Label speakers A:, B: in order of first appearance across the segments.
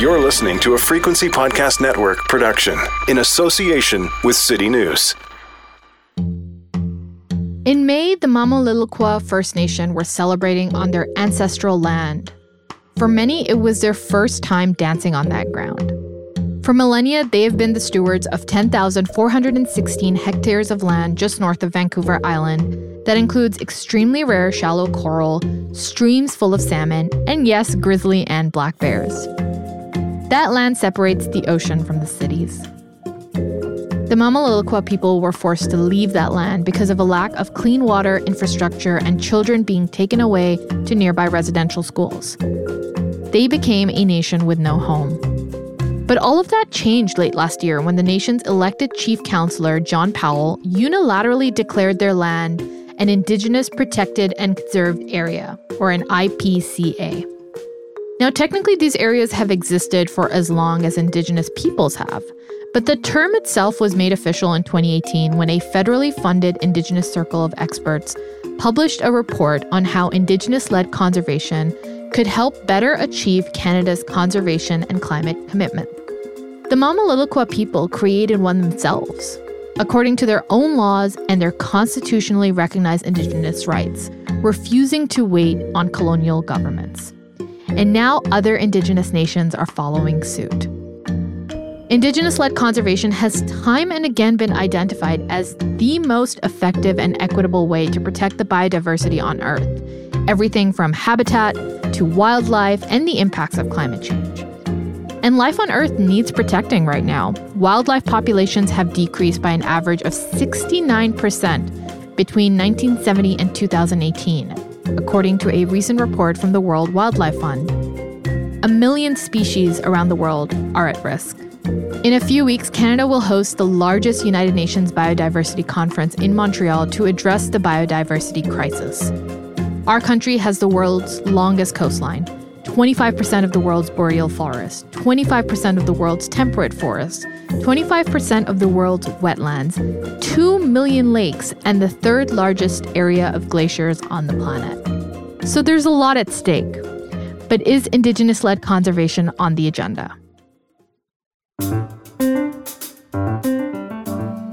A: You're listening to a Frequency Podcast Network production in association with City News.
B: In May, the Mamalilikulla First Nation were celebrating on their ancestral land. For many, it was their first time dancing on that ground. For millennia, they have been the stewards of 10,416 hectares of land just north of Vancouver Island that includes extremely rare shallow coral, streams full of salmon, and yes, grizzly and black bears. That land separates the ocean from the cities. The Mamalilikulla people were forced to leave that land because of a lack of clean water infrastructure and children being taken away to nearby residential schools. They became a nation with no home. But all of that changed late last year when the nation's elected chief counselor, John Powell, unilaterally declared their land an Indigenous Protected and Conserved Area, or an IPCA. Now, technically, these areas have existed for as long as Indigenous peoples have, but the term itself was made official in 2018 when a federally funded Indigenous Circle of Experts published a report on how Indigenous led conservation could help better achieve Canada's conservation and climate commitment. The Mamalilikulla people created one themselves, according to their own laws and their constitutionally recognized Indigenous rights, refusing to wait on colonial governments. And now other Indigenous nations are following suit. Indigenous led conservation has time and again been identified as the most effective and equitable way to protect the biodiversity on Earth, everything from habitat to wildlife and the impacts of climate change. And life on Earth needs protecting right now. Wildlife populations have decreased by an average of 69% between 1970 and 2018, according to a recent report from the World Wildlife Fund. A million species around the world are at risk. In a few weeks, Canada will host the largest United Nations Biodiversity Conference in Montreal to address the biodiversity crisis. Our country has the world's longest coastline, 25% of the world's boreal forest, 25% of the world's temperate forest, 25% of the world's wetlands, 2 million lakes, and the third largest area of glaciers on the planet. So there's a lot at stake. But is Indigenous led conservation on the agenda?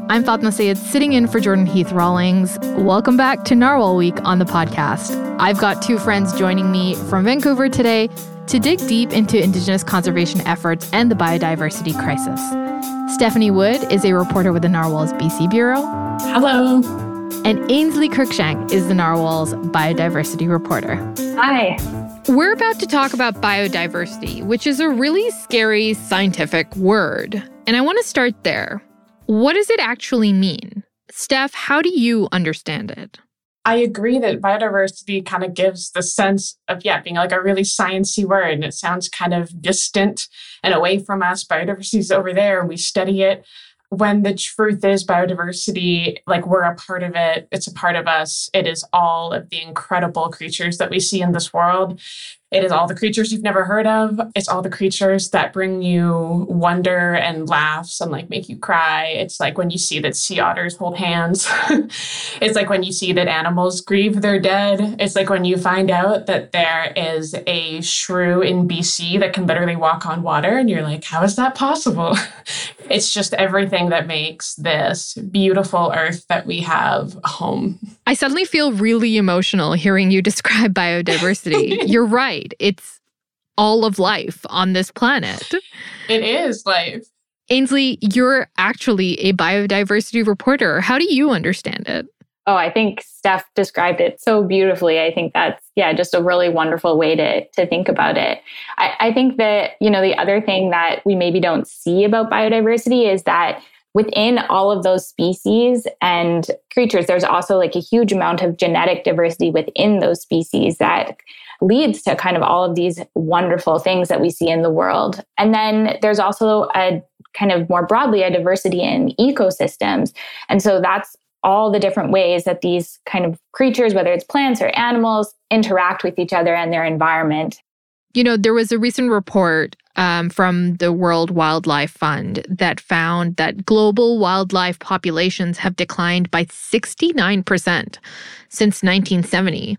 B: I'm Fatma Syed, sitting in for Jordan Heath Rawlings. Welcome back to Narwhal Week on the podcast. I've got two friends joining me from Vancouver today to dig deep into Indigenous conservation efforts and the biodiversity crisis. Stephanie Wood is a reporter with the Narwhal's BC Bureau.
C: Hello.
B: And Ainslie Cruikshank is the Narwhal's biodiversity reporter.
C: Hi.
B: We're about to talk about biodiversity, which is a really scary scientific word. And I want to start there. What does it actually mean? Steph, how do you understand it?
C: I agree that biodiversity kind of gives the sense of, yeah, being like a really sciencey word. And it sounds kind of distant and away from us. Biodiversity is over there and we study it. When the truth is, biodiversity, like we're a part of it, it's a part of us. It is all of the incredible creatures that we see in this world. It is all the creatures you've never heard of. It's all the creatures that bring you wonder and laughs and like make you cry. It's like when you see that sea otters hold hands. it's like when you see that animals grieve their dead. It's like when you find out that there is a shrew in BC that can literally walk on water and you're like, how is that possible? it's just everything that makes this beautiful earth that we have home.
B: I suddenly feel really emotional hearing you describe biodiversity. you're right right. It's all of life on this planet.
C: It is life.
B: Ainslie, you're actually a biodiversity reporter. How do you understand it?
D: Oh, I think Steph described it so beautifully. I think that's, yeah, just a really wonderful way to, to think about it. I, I think that, you know, the other thing that we maybe don't see about biodiversity is that within all of those species and creatures, there's also like a huge amount of genetic diversity within those species that leads to kind of all of these wonderful things that we see in the world. And then there's also a kind of more broadly a diversity in ecosystems. And so that's all the different ways that these kind of creatures, whether it's plants or animals, interact with each other and their environment.
B: You know, there was a recent report um, from the World Wildlife Fund that found that global wildlife populations have declined by 69% since 1970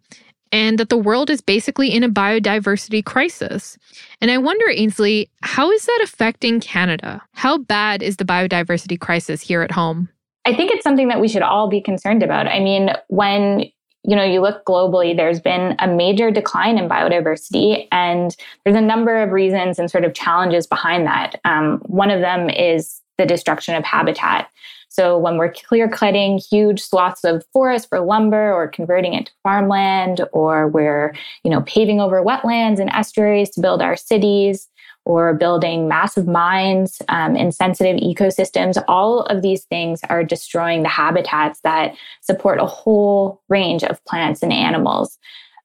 B: and that the world is basically in a biodiversity crisis. And I wonder, Ainslie, how is that affecting Canada? How bad is the biodiversity crisis here at home?
D: I think it's something that we should all be concerned about. I mean, when you know you look globally there's been a major decline in biodiversity and there's a number of reasons and sort of challenges behind that um, one of them is the destruction of habitat so when we're clear cutting huge swaths of forest for lumber or converting it to farmland, or we're, you know, paving over wetlands and estuaries to build our cities, or building massive mines um, in sensitive ecosystems, all of these things are destroying the habitats that support a whole range of plants and animals.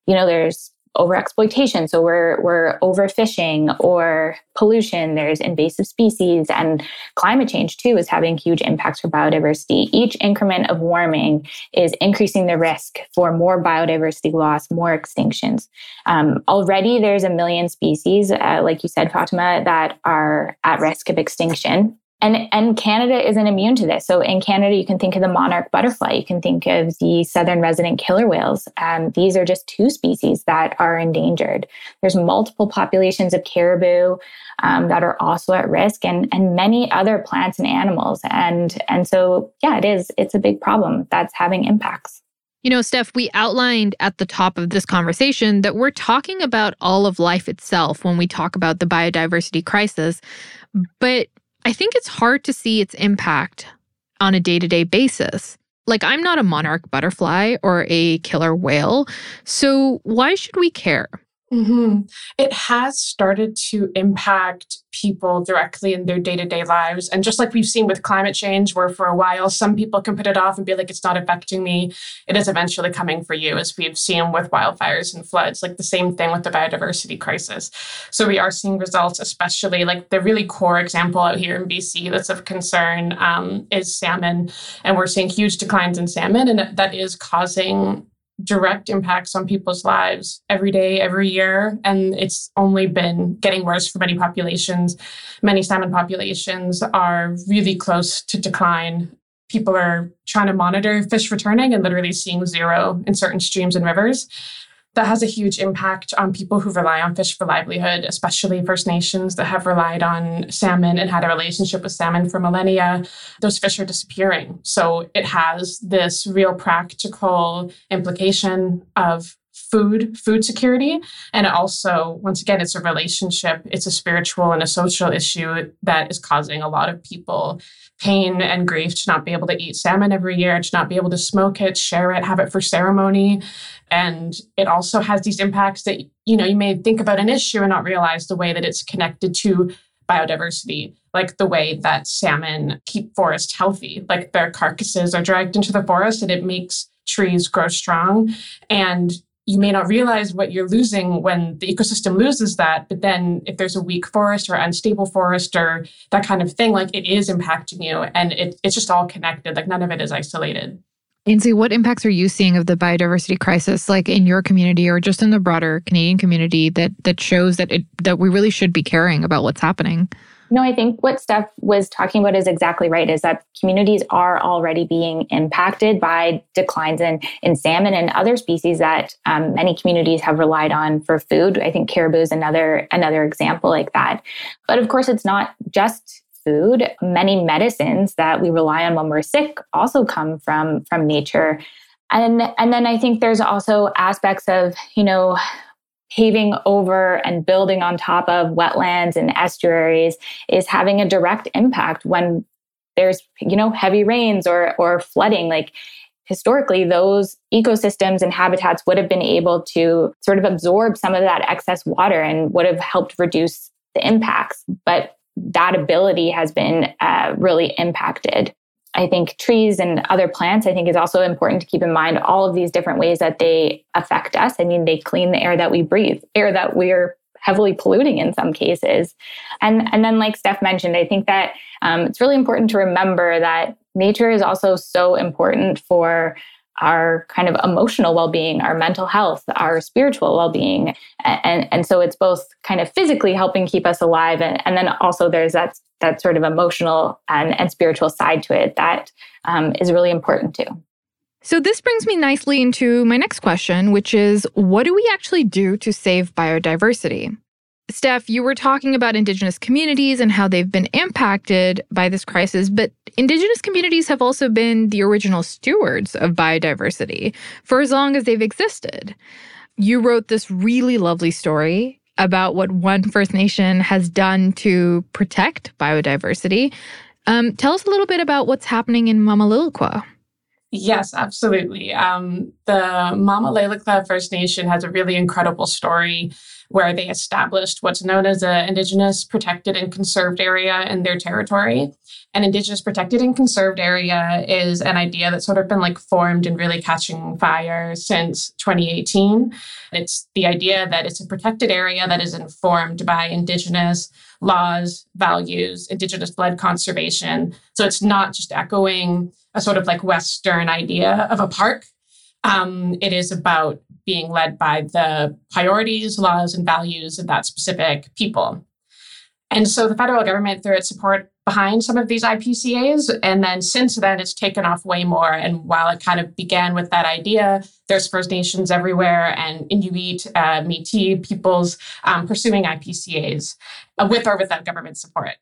D: You know, there's overexploitation. So we're we're overfishing or pollution. There's invasive species and climate change too is having huge impacts for biodiversity. Each increment of warming is increasing the risk for more biodiversity loss, more extinctions. Um, already, there's a million species, uh, like you said, Fatima, that are at risk of extinction. And, and Canada isn't immune to this. So in Canada, you can think of the monarch butterfly. You can think of the southern resident killer whales. Um, these are just two species that are endangered. There's multiple populations of caribou um, that are also at risk, and and many other plants and animals. And and so yeah, it is. It's a big problem that's having impacts.
B: You know, Steph, we outlined at the top of this conversation that we're talking about all of life itself when we talk about the biodiversity crisis. But I think it's hard to see its impact on a day to day basis. Like, I'm not a monarch butterfly or a killer whale, so why should we care?
C: Mm-hmm. It has started to impact people directly in their day to day lives. And just like we've seen with climate change, where for a while some people can put it off and be like, it's not affecting me, it is eventually coming for you, as we've seen with wildfires and floods, like the same thing with the biodiversity crisis. So we are seeing results, especially like the really core example out here in BC that's of concern um, is salmon. And we're seeing huge declines in salmon, and that is causing direct impacts on people's lives every day, every year. And it's only been getting worse for many populations. Many salmon populations are really close to decline. People are trying to monitor fish returning and literally seeing zero in certain streams and rivers that has a huge impact on people who rely on fish for livelihood, especially First Nations that have relied on salmon and had a relationship with salmon for millennia. Those fish are disappearing. So it has this real practical implication of food food security. And also once again it's a relationship it's a spiritual and a social issue that is causing a lot of people pain and grief to not be able to eat salmon every year to not be able to smoke it share it have it for ceremony. And it also has these impacts that you know you may think about an issue and not realize the way that it's connected to biodiversity like the way that salmon keep forests healthy like their carcasses are dragged into the forest and it makes trees grow strong. And you may not realize what you're losing when the ecosystem loses that. But then if there's a weak forest or unstable forest or that kind of thing, like it is impacting you and it, it's just all connected. Like none of it is isolated.
B: Ainslie, what impacts are you seeing of the biodiversity crisis, like in your community or just in the broader Canadian community, that that shows that it that we really should be caring about what's happening?
D: No, I think what Steph was talking about is exactly right, is that communities are already being impacted by declines in, in salmon and other species that um, many communities have relied on for food. I think caribou is another, another example like that. But of course, it's not just food. Many medicines that we rely on when we're sick also come from, from nature. And, and then I think there's also aspects of, you know, paving over and building on top of wetlands and estuaries is having a direct impact when there's you know heavy rains or or flooding like historically those ecosystems and habitats would have been able to sort of absorb some of that excess water and would have helped reduce the impacts but that ability has been uh, really impacted. I think trees and other plants, I think is also important to keep in mind all of these different ways that they affect us. I mean, they clean the air that we breathe, air that we're heavily polluting in some cases. And, and then, like Steph mentioned, I think that um, it's really important to remember that nature is also so important for our kind of emotional well-being our mental health our spiritual well-being. And and so it's both kind of physically helping keep us alive and, and then also there's that that sort of emotional and, and spiritual side to it that um, is really important too.
B: So this brings me nicely into my next question which is what do we actually do to save biodiversity Steph, you were talking about Indigenous communities and how they've been impacted by this crisis, but Indigenous communities have also been the original stewards of biodiversity for as long as they've existed. You wrote this really lovely story about what one First Nation has done to protect biodiversity. Um, tell us a little bit about what's happening in Mamalilquah.
C: Yes, absolutely. Um, the Mamalilquah First Nation has a really incredible story where they established what's known as an Indigenous protected and conserved area in their territory. An Indigenous protected and conserved area is an idea that's sort of been like formed and really catching fire since 2018. It's the idea that it's a protected area that is informed by Indigenous laws, values, Indigenous blood conservation. So it's not just echoing a sort of like Western idea of a park. Um, it is about being led by the priorities, laws, and values of that specific people. And so the federal government threw its support behind some of these IPCAs. And then since then, it's taken off way more. And while it kind of began with that idea, there's First Nations everywhere and Inuit, uh, Métis peoples um, pursuing IPCAs uh, with or without government support.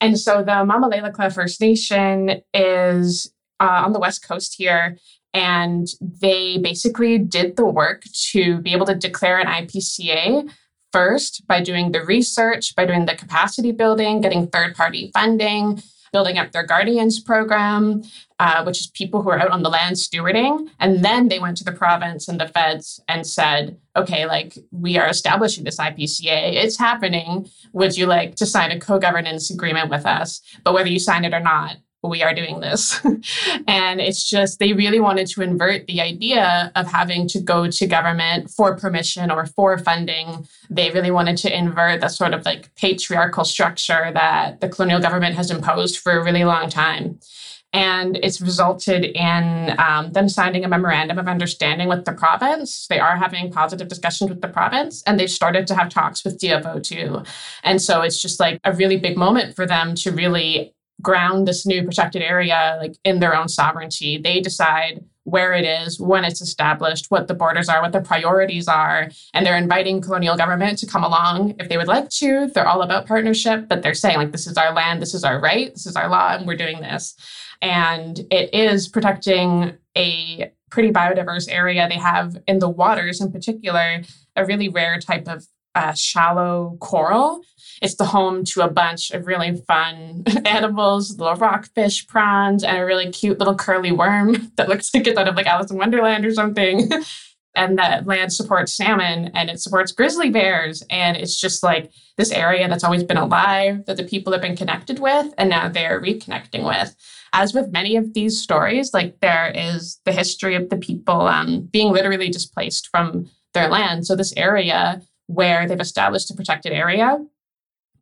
C: And so the Mamalilquah First Nation is uh, on the West Coast here. And they basically did the work to be able to declare an IPCA first by doing the research, by doing the capacity building, getting third party funding, building up their guardians program, uh, which is people who are out on the land stewarding. And then they went to the province and the feds and said, okay, like we are establishing this IPCA, it's happening. Would you like to sign a co governance agreement with us? But whether you sign it or not, we are doing this. and it's just, they really wanted to invert the idea of having to go to government for permission or for funding. They really wanted to invert the sort of like patriarchal structure that the colonial government has imposed for a really long time. And it's resulted in um, them signing a memorandum of understanding with the province. They are having positive discussions with the province, and they've started to have talks with DFO too. And so it's just like a really big moment for them to really ground this new protected area like in their own sovereignty. They decide where it is, when it's established, what the borders are, what the priorities are, and they're inviting colonial government to come along if they would like to. They're all about partnership, but they're saying like this is our land, this is our right, this is our law, and we're doing this. And it is protecting a pretty biodiverse area. They have in the waters in particular a really rare type of uh, shallow coral. It's the home to a bunch of really fun animals, little rockfish, prawns, and a really cute little curly worm that looks like it's out of like Alice in Wonderland or something. and that land supports salmon and it supports grizzly bears. And it's just like this area that's always been alive, that the people have been connected with, and now they're reconnecting with. As with many of these stories, like there is the history of the people um, being literally displaced from their land. So this area where they've established a protected area.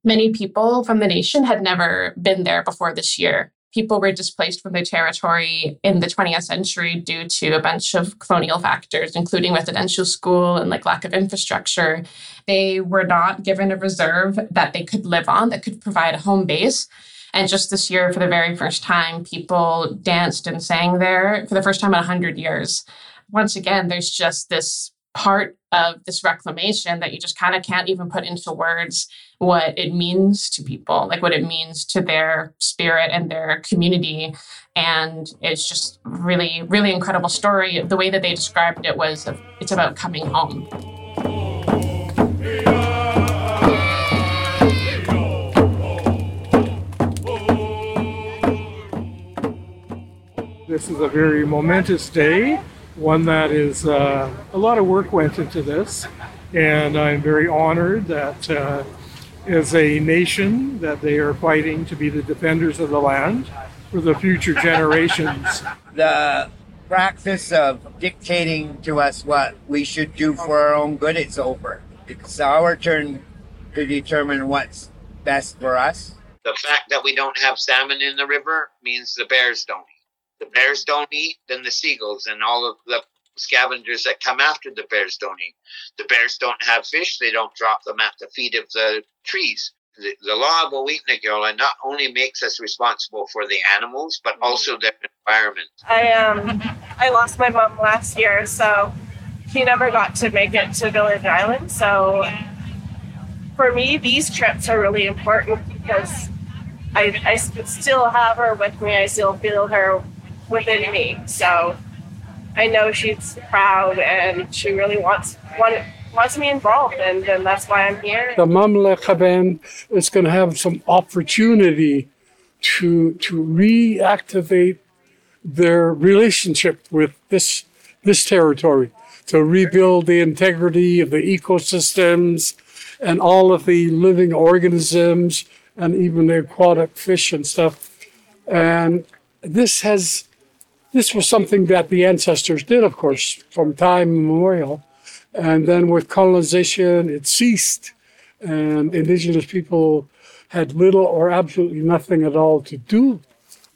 C: Many people from the nation had never been there before this year. People were displaced from their territory in the 20th century due to a bunch of colonial factors, including residential school and like lack of infrastructure. They were not given a reserve that they could live on that could provide a home base. And just this year, for the very first time, people danced and sang there for the first time in 100 years. Once again, there's just this part of this reclamation that you just kind of can't even put into words what it means to people, like what it means to their spirit and their community. And it's just really, really incredible story. The way that they described it was it's about coming home.
E: This is a very momentous day one that is uh, a lot of work went into this, and I'm very honored that uh, is a nation that they are fighting to be the defenders of the land for the future generations.
F: The practice of dictating to us what we should do for our own good is over. It's our turn to determine what's best for us.
G: The fact that we don't have salmon in the river means the bears don't eat. The bears don't eat, then the seagulls and all of the scavengers that come after the bears don't eat. The bears don't have fish, they don't drop them at the feet of the trees. The, the law of Owitnagula not only makes us responsible for the animals, but also their environment.
H: I um I lost my mom last year, so she never got to make it to Village Island. So for me, these trips are really important because I, I still have her with me. I still feel her within me. So I know she's proud and she really wants want, wants me involved, and, and that's why I'm here.
E: The Mamlaka is going to have some opportunity to to reactivate their relationship with this this territory, to rebuild the integrity of the ecosystems and all of the living organisms and even the aquatic fish and stuff. And this has this was something that the ancestors did, of course, from time immemorial. And then with colonization, it ceased, and indigenous people had little or absolutely nothing at all to do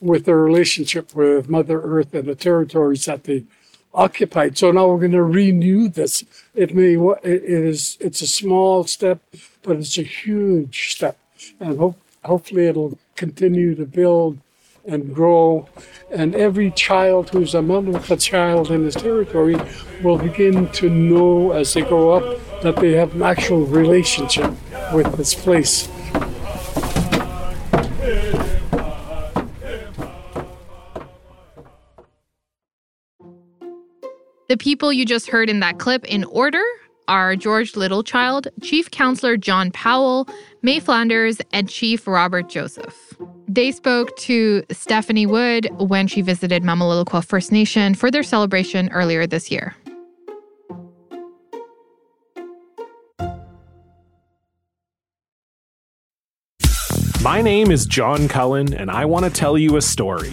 E: with their relationship with Mother Earth and the territories that they occupied. So now we're going to renew this. It may it is it's a small step, but it's a huge step, and hope, hopefully it'll continue to build and grow. And every child who's a Mamlaka child in this territory will begin to know as they grow up that they have an actual relationship with this place.
B: The people you just heard in that clip in order are George Littlechild, Chief Counselor John Powell, May Flanders, and Chief Robert Joseph. They spoke to Stephanie Wood when she visited Mamalilikulla First Nation for their celebration earlier this year.
I: My name is John Cullen, and I want to tell you a story.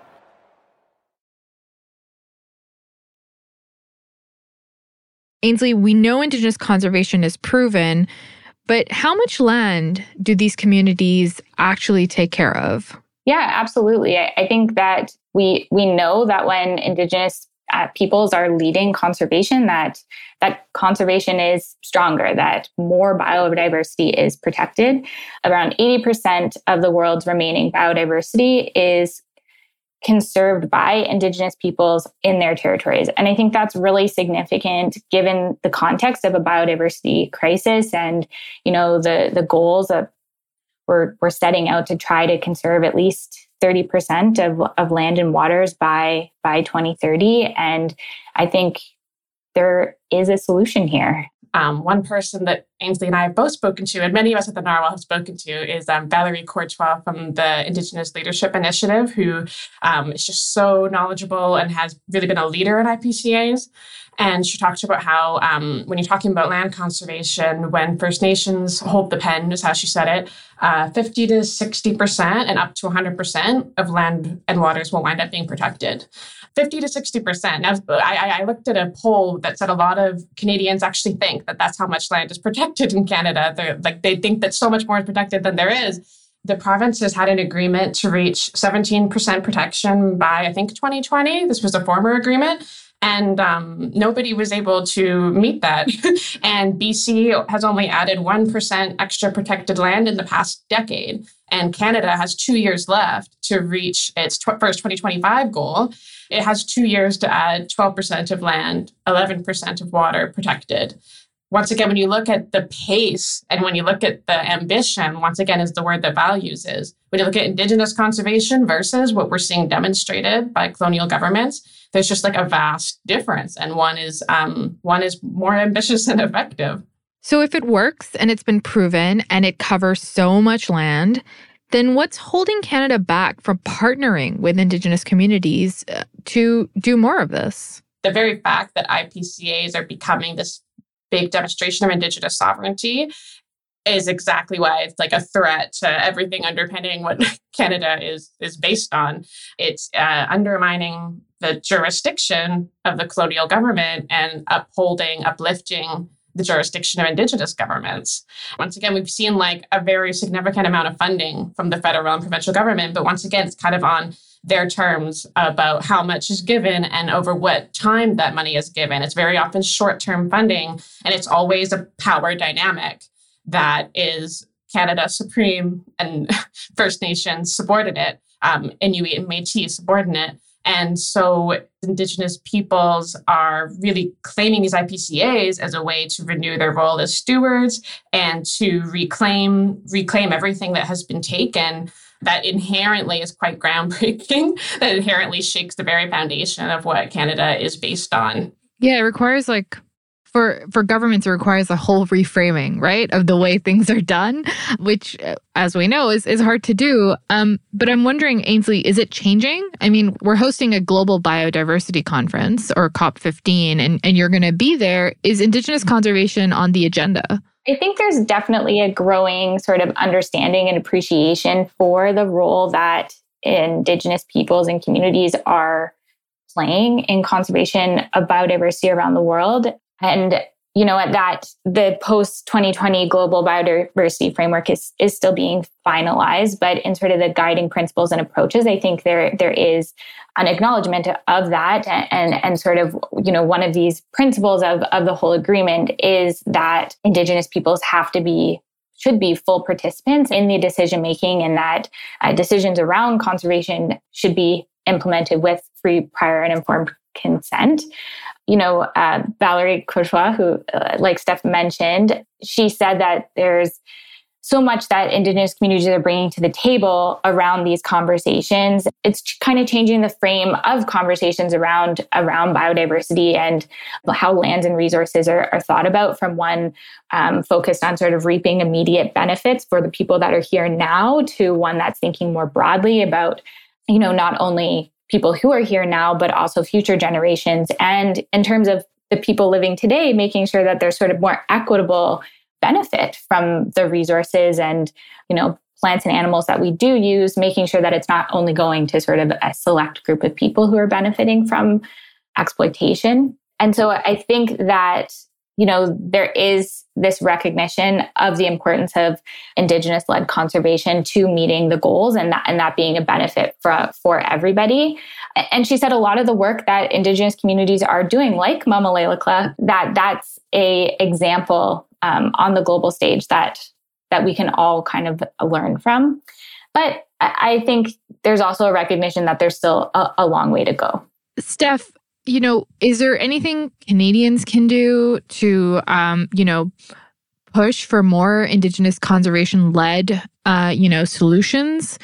B: Ainslie, we know Indigenous conservation is proven, but how much land do these communities actually take care of?
D: Yeah, absolutely. I, I think that we we know that when Indigenous uh, peoples are leading conservation, that that conservation is stronger, that more biodiversity is protected. Around 80% of the world's remaining biodiversity is conserved by indigenous peoples in their territories. And i think that's really significant given the context of a biodiversity crisis and you know the the goals that we're, we're setting out to try to conserve at least 30% of, of land and waters by by 2030 and i think there is a solution here
C: um, one person that Ainslie and I have both spoken to, and many of us at the Narwhal have spoken to, is um, Valerie Courtois from the Indigenous Leadership Initiative, who um, is just so knowledgeable and has really been a leader in IPCAs. And she talked about how um, when you're talking about land conservation, when First Nations hold the pen, is how she said it, uh, 50 to 60% and up to 100% of land and waters will wind up being protected. 50 to 60%. Now, I, I looked at a poll that said a lot of Canadians actually think that that's how much land is protected in Canada. They're, like they think that so much more is protected than there is. The provinces had an agreement to reach 17% protection by, I think, 2020. This was a former agreement and um, nobody was able to meet that. and BC has only added 1% extra protected land in the past decade. And Canada has two years left to reach its tw- first 2025 goal. It has two years to add 12% of land, 11% of water protected. once again, when you look at the pace and when you look at the ambition, once again, is the word that values is. When you look at Indigenous conservation versus what we're seeing demonstrated by colonial governments, there's just like a vast difference, and one is um, one is more ambitious and effective.
B: So, if it works and it's been proven and it covers so much land, then what's holding Canada back from partnering with Indigenous communities uh, to do more of this?
C: The very fact that IPCAs are becoming this big demonstration of Indigenous sovereignty is exactly why it's like a threat to everything underpinning what Canada is is based on. It's uh, undermining the jurisdiction of the colonial government and upholding, uplifting the jurisdiction of Indigenous governments. Once again, we've seen like a very significant amount of funding from the federal and provincial government, but once again, it's kind of on their terms about how much is given and over what time that money is given. It's very often short term funding, and it's always a power dynamic that is Canada Supreme and First Nations subordinate, um, Inuit and Metis subordinate. And so Indigenous peoples are really claiming these IPCAs as a way to renew their role as stewards and to reclaim reclaim everything that has been taken that inherently is quite groundbreaking, that inherently shakes the very foundation of what Canada is based on.
B: Yeah, it requires like for for governments it requires a whole reframing right of the way things are done which as we know is, is hard to do. Um, but i'm wondering ainslie is it changing? I mean we're hosting a global biodiversity conference or cop 15 and, and you're going to be there. Is indigenous conservation on the agenda?
D: I think there's definitely a growing sort of understanding and appreciation for the role that Indigenous peoples and communities are playing in conservation of biodiversity around the world. And you know, at that the post 2020 global biodiversity framework is is still being finalized, but in sort of the guiding principles and approaches, I think there there is an acknowledgement of that. And and sort of you know one of these principles of of the whole agreement is that indigenous peoples have to be should be full participants in the decision making and that uh, decisions around conservation should be implemented with free prior and informed consent you know, uh, Valerie Courtois, who, uh, like Steph mentioned, she said that there's so much that Indigenous communities are bringing to the table around these conversations. It's kind of changing the frame of conversations around around biodiversity and how lands and resources are, are thought about from one um, focused on sort of reaping immediate benefits for the people that are here now to one that's thinking more broadly about, you know, not only people who are here now, but also future generations. And in terms of the people living today, making sure that there's sort of more equitable benefit from the resources and, you know, plants and animals that we do use, making sure that it's not only going to sort of a select group of people who are benefiting from exploitation. And so I think that you know, there is this recognition of the importance of indigenous led conservation to meeting the goals and that, and that being a benefit for, for everybody. And she said a lot of the work that indigenous communities are doing, like Mama Leilakla, that that's a example um, on the global stage that that we can all kind of learn from. But I think there's also a recognition that there's still a, a long way to go.
B: Steph, you know, is there anything Canadians can do to, um, you know, push for more Indigenous conservation led, uh, you know, solutions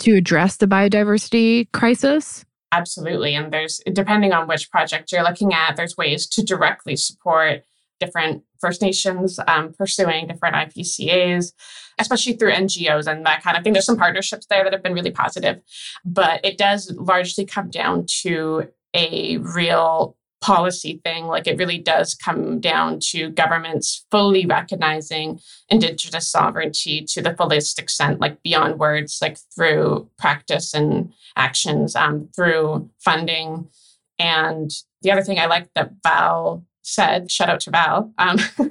B: to address the biodiversity crisis?
C: Absolutely. And there's, depending on which project you're looking at, there's ways to directly support different First Nations um, pursuing different IPCAs, especially through NGOs and that kind of thing. There's some partnerships there that have been really positive, but it does largely come down to a real policy thing. Like it really does come down to governments fully recognizing Indigenous sovereignty to the fullest extent, like beyond words, like through practice and actions, um, through funding. And the other thing I like that Val said, shout out to Val, um,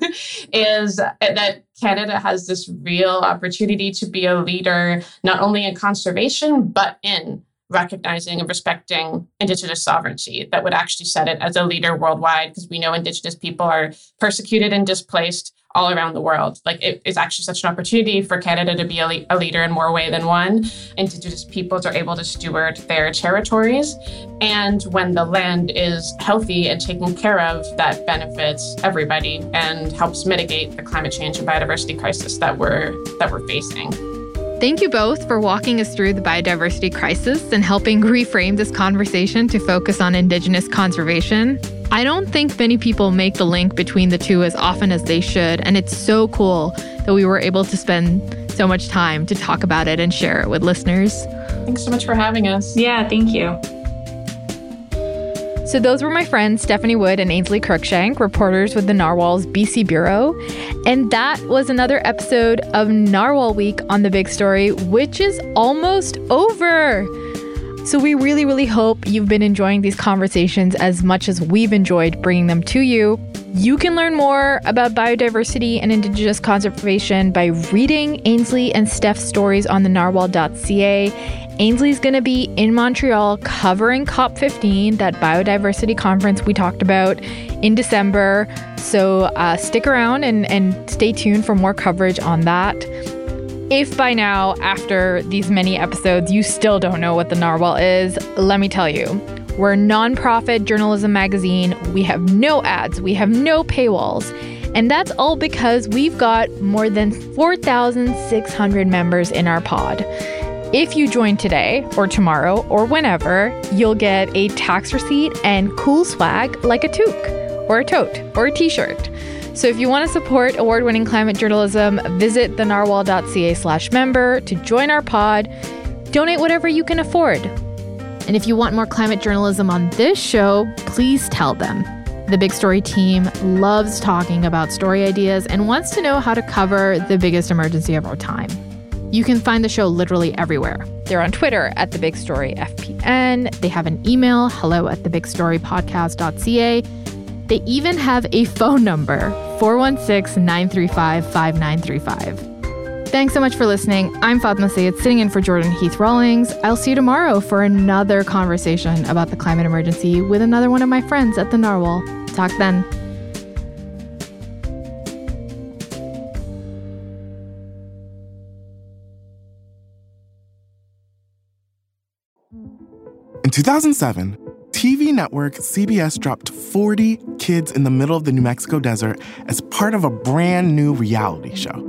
C: is that Canada has this real opportunity to be a leader, not only in conservation, but in recognizing and respecting Indigenous sovereignty that would actually set it as a leader worldwide because we know Indigenous people are persecuted and displaced all around the world. Like it is actually such an opportunity for Canada to be a, a leader in more way than one. Indigenous peoples are able to steward their territories. And when the land is healthy and taken care of, that benefits everybody and helps mitigate the climate change and biodiversity crisis that we're that we're facing.
B: Thank you both for walking us through the biodiversity crisis and helping reframe this conversation to focus on Indigenous conservation. I don't think many people make the link between the two as often as they should, and it's so cool that we were able to spend so much time to talk about it and share it with listeners.
C: Thanks so much for having us.
D: Yeah, thank you.
B: So, those were my friends Stephanie Wood and Ainslie Cruikshank, reporters with the Narwhal's BC Bureau. And that was another episode of Narwhal Week on The Big Story, which is almost over. So, we really, really hope you've been enjoying these conversations as much as we've enjoyed bringing them to you. You can learn more about biodiversity and Indigenous conservation by reading Ainslie and Steph's stories on the narwhal.ca Ainslie's going to be in Montreal covering COP15, that biodiversity conference we talked about in December. So uh, stick around and, and stay tuned for more coverage on that. If by now, after these many episodes, you still don't know what the Narwhal is, let me tell you. We're a nonprofit journalism magazine. We have no ads, we have no paywalls. And that's all because we've got more than 4,600 members in our pod. If you join today or tomorrow or whenever, you'll get a tax receipt and cool swag like a toque or a tote or a t-shirt. So if you want to support award-winning climate journalism, visit thenarwhal.ca slash member to join our pod. Donate whatever you can afford. And if you want more climate journalism on this show, please tell them. The Big Story team loves talking about story ideas and wants to know how to cover the biggest emergency of our time. You can find the show literally everywhere. They're on Twitter at The Big Story FPN. They have an email, hello at thebigstorypodcast.ca. They even have a phone number, 416 935 5935. Thanks so much for listening. I'm Fatma Syed, sitting in for Jordan Heath Rawlings. I'll see you tomorrow for another conversation about the climate emergency with another one of my friends at the Narwhal. Talk then.
J: In 2007, TV network CBS dropped 40 kids in the middle of the New Mexico desert as part of a brand new reality show.